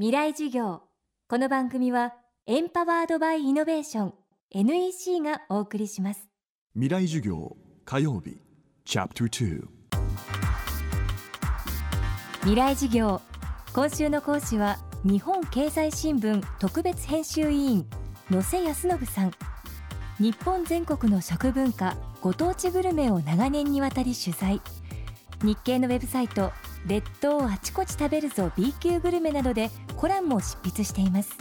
未来授業。この番組はエンパワードバイイノベーション NEC がお送りします。未来授業火曜日チャプター未来授業。今週の講師は日本経済新聞特別編集委員野瀬康信さん。日本全国の食文化ご当地グルメを長年にわたり取材。日経のウェブサイト列島あちこち食べるぞ B 級グルメなどでコラムも執筆しています。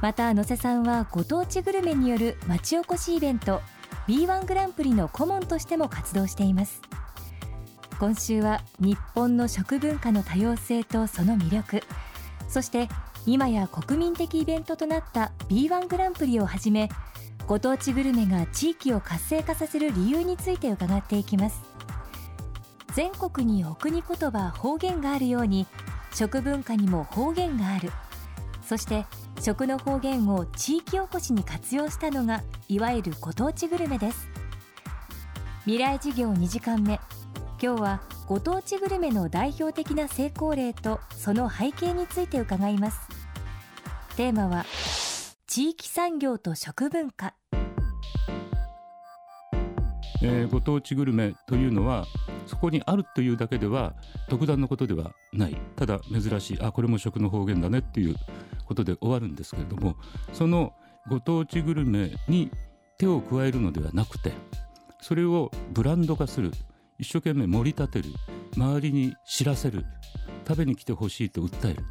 また野瀬さんはご当地グルメによる町おこしイベント B1 グランプリの顧問としても活動しています。今週は日本の食文化の多様性とその魅力そして今や国民的イベントとなった B1 グランプリをはじめご当地グルメが地域を活性化させる理由について伺っていきます。全国にお国言葉方言があるように食文化にも方言がある。そして食の方言を地域おこしに活用したのがいわゆるご当地グルメです。未来事業2時間目。今日はご当地グルメの代表的な成功例とその背景について伺います。テーマは地域産業と食文化。えー、ご当地グルメというのはそこにあるというだけでは特段のことではない。ただ珍しい。あこれも食の方言だねっていうことで終わるんですけれどもそのご当地グルメに手を加えるのではなくてそれをブランド化する一生懸命盛り立てる周りに知らせる食べに来てほしいと訴える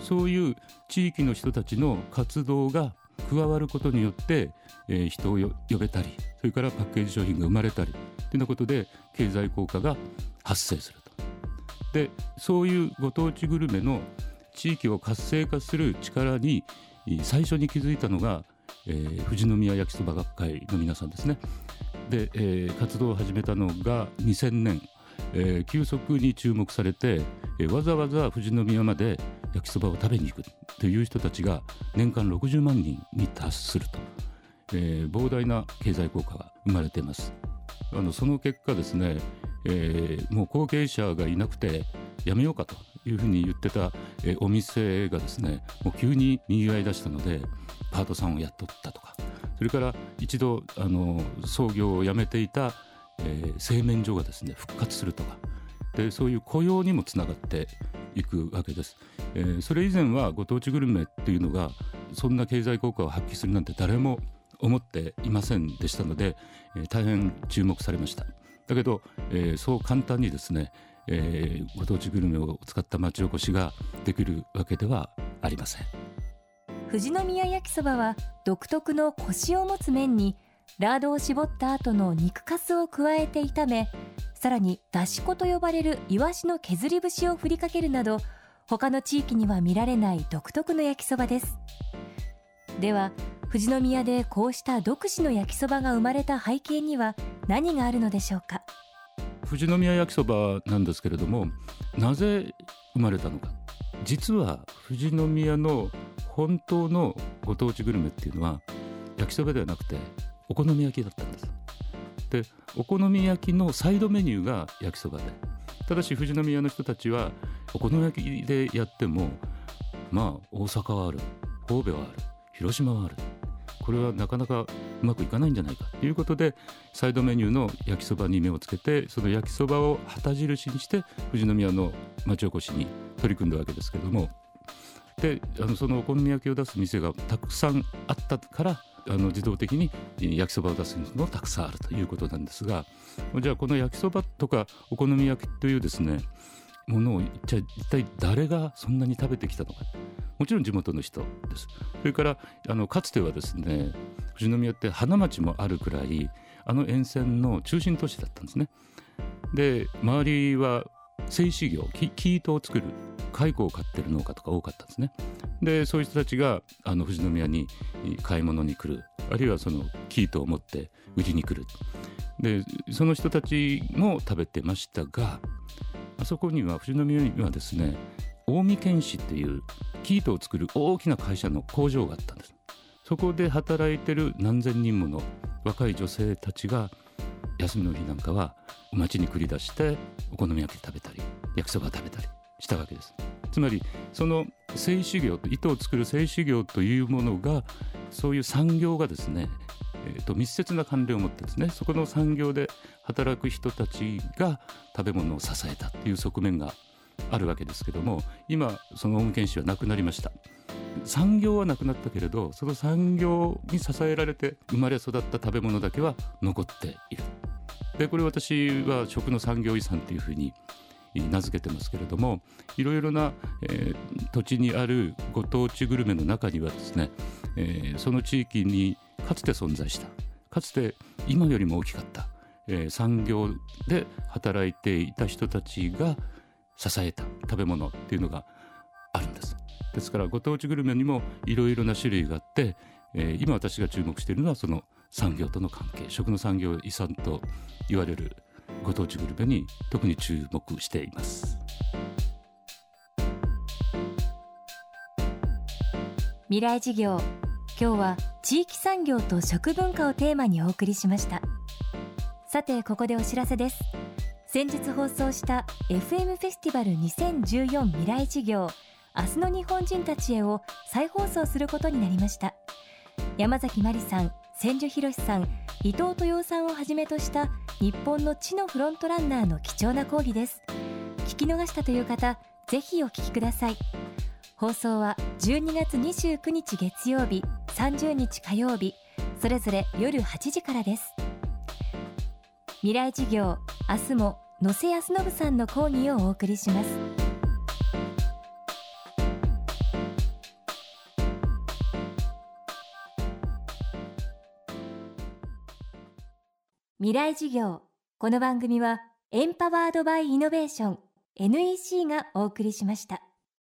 そういう地域の人たちの活動が加わることによって、え、人を呼べたりそれからパッケージ商品が生まれたりというようなことで経済効果が発生すると。でそういうご当地グルメの地域を活性化する力に最初に気づいたのが、えー、富士宮焼きそば学会の皆さんですね。で、えー、活動を始めたのが2000年、えー、急速に注目されて、え、わざわざ富士宮まで焼きそばを食べに行くという人たちが年間60万人に達すると、えー、膨大な経済効果が生まれています。あのその結果ですね、えー、もう後継者がいなくてやめようかというふうに言ってた、えー、お店がですねもう急ににぎわい出したのでパートさんを雇ったとかそれから一度あの創業をやめていた、えー、製麺所がですね復活するとかでそういう雇用にもつながっていくわけです、えー、それ以前はご当地グルメっていうのがそんな経済効果を発揮するなんて誰も思っていませんでしたので、えー、大変注目されました。だけど、えー、そう簡単にですね、えー、ご当地グルメを使った町おこしができるわけではありません。富士宮焼きそばは独特のコシを持つ麺にラードを絞った後の肉かすを加えて炒めさらにだし粉と呼ばれるイワシの削り節を振りかけるなど他の地域には見られない独特の焼きそばです。では富士宮でこうした独自の焼きそばが生まれた背景には何があるのでしょうか？富士宮焼きそばなんですけれどもなぜ生まれたのか。実は富士宮の本当のご当地グルメっていうのは焼きそばではなくてお好み焼きだったんです。でお好み焼きのサイドメニューが焼きそばで。ただし富士宮の人たちはお好み焼きでやってもまあ大阪はある神戸はある広島はあるこれはなかなかうまくいかないんじゃないかということでサイドメニューの焼きそばに目をつけてその焼きそばを旗印にして富士宮の町おこしに取り組んだわけですけども。であのそのお好み焼きを出す店がたくさんあったからあの自動的に焼きそばを出すのもたくさんあるということなんですがじゃあこの焼きそばとかお好み焼きというですねものを一体一体誰がそんなに食べてきたのか。もちろん地元の人です。それからあのかつてはですね富士宮って花町もあるくらいあの沿線の中心都市だったんですね。で周りは製糸業生糸を作る蚕を飼ってる農家とか多かったんですね。でそういう人たちがあの富士宮に買い物に来る。あるいはその生糸を持って売りに来る。でその人たちも食べてましたがあそこには富士宮にはですね近江県市っていう生糸を作る大きな会社の工場があったんです。そこで働いてる何千人もの若い女性たちが休みの日なんかは街に繰り出してお好み焼き食べたり焼きそば食べたりしたわけです。つまりその製紙業糸を作る製紙業というものがそういう産業がですね、えー、と密接な関連を持ってですねそこの産業で働く人たちが食べ物を支えたという側面があるわけですけども今そのオウム検視はなくなりました。産業はなくなったけれどその産業に支えられて生まれ育った食べ物だけは残っている。でこれ私は食の産業遺産というふうに名付けてますけれどもいろいろな、えー、土地にあるご当地グルメの中にはですね、えー、その地域にかつて存在したかつて今よりも大きかった、えー、産業で働いていた人たちが支えた食べ物っていうのがあるんです。ですからご当地グルメにもいろいろな種類があって、えー、今私が注目しているのはその産業との関係食の産業遺産と言われるご当地グルメに特に注目しています。未来事業。今日は地域産業と食文化をテーマにお送りしました。さてここでお知らせです。先日放送した FM フェスティバル2014未来事業。明日の日本人たちへを再放送することになりました。山崎真理さん千住博さん伊藤豊さんをはじめとした日本の地のフロントランナーの貴重な講義です。聞き逃したという方ぜひお聞きください。放送は12月29日月曜日30日火曜日それぞれ夜8時からです。未来事業明日も野瀬康信さんの講義をお送りします。未来事業この番組はエンパワードバイイノベーション NEC がお送りしました。